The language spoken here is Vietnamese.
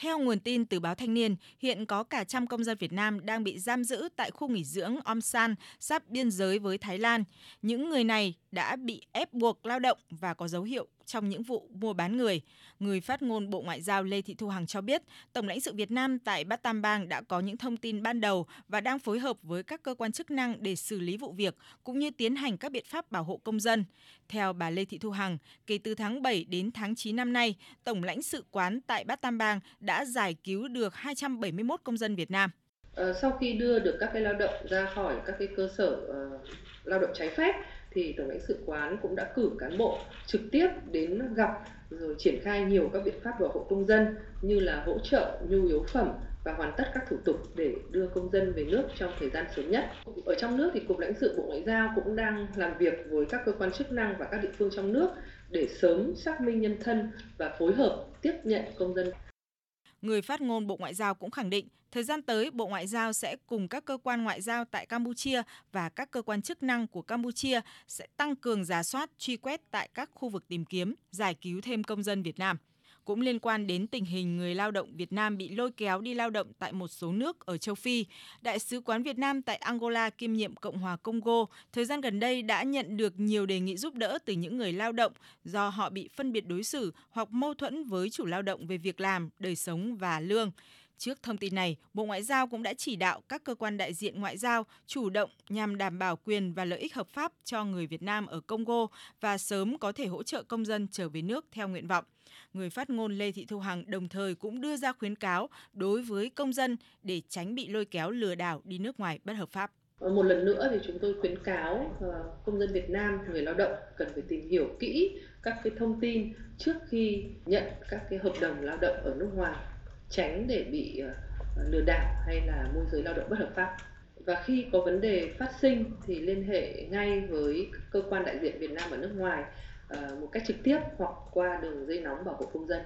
Theo nguồn tin từ báo Thanh niên, hiện có cả trăm công dân Việt Nam đang bị giam giữ tại khu nghỉ dưỡng Omsan, sắp biên giới với Thái Lan. Những người này đã bị ép buộc lao động và có dấu hiệu trong những vụ mua bán người. Người phát ngôn Bộ Ngoại giao Lê Thị Thu Hằng cho biết, Tổng lãnh sự Việt Nam tại Batam Bang đã có những thông tin ban đầu và đang phối hợp với các cơ quan chức năng để xử lý vụ việc cũng như tiến hành các biện pháp bảo hộ công dân. Theo bà Lê Thị Thu Hằng, kể từ tháng 7 đến tháng 9 năm nay, Tổng lãnh sự quán tại Batam Bang đã giải cứu được 271 công dân Việt Nam. Ờ, sau khi đưa được các cái lao động ra khỏi các cái cơ sở uh, lao động trái phép thì tổng lãnh sự quán cũng đã cử cán bộ trực tiếp đến gặp rồi triển khai nhiều các biện pháp bảo hộ công dân như là hỗ trợ nhu yếu phẩm và hoàn tất các thủ tục để đưa công dân về nước trong thời gian sớm nhất. Ở trong nước thì Cục lãnh sự Bộ Ngoại giao cũng đang làm việc với các cơ quan chức năng và các địa phương trong nước để sớm xác minh nhân thân và phối hợp tiếp nhận công dân Người phát ngôn Bộ Ngoại giao cũng khẳng định, thời gian tới Bộ Ngoại giao sẽ cùng các cơ quan ngoại giao tại Campuchia và các cơ quan chức năng của Campuchia sẽ tăng cường giả soát, truy quét tại các khu vực tìm kiếm, giải cứu thêm công dân Việt Nam. Cũng liên quan đến tình hình người lao động Việt Nam bị lôi kéo đi lao động tại một số nước ở châu Phi, Đại sứ quán Việt Nam tại Angola kiêm nhiệm Cộng hòa Congo thời gian gần đây đã nhận được nhiều đề nghị giúp đỡ từ những người lao động do họ bị phân biệt đối xử hoặc mâu thuẫn với chủ lao động về việc làm, đời sống và lương. Trước thông tin này, Bộ Ngoại giao cũng đã chỉ đạo các cơ quan đại diện ngoại giao chủ động nhằm đảm bảo quyền và lợi ích hợp pháp cho người Việt Nam ở Congo và sớm có thể hỗ trợ công dân trở về nước theo nguyện vọng. Người phát ngôn Lê Thị Thu Hằng đồng thời cũng đưa ra khuyến cáo đối với công dân để tránh bị lôi kéo lừa đảo đi nước ngoài bất hợp pháp. Một lần nữa thì chúng tôi khuyến cáo à, công dân Việt Nam, người lao động cần phải tìm hiểu kỹ các cái thông tin trước khi nhận các cái hợp đồng lao động ở nước ngoài tránh để bị ờ, lừa đảo hay là môi giới lao động bất hợp pháp. Và khi có vấn đề phát sinh thì liên hệ ngay với cơ quan đại diện Việt Nam ở nước ngoài ờ, một cách trực tiếp hoặc qua đường dây nóng bảo hộ công dân.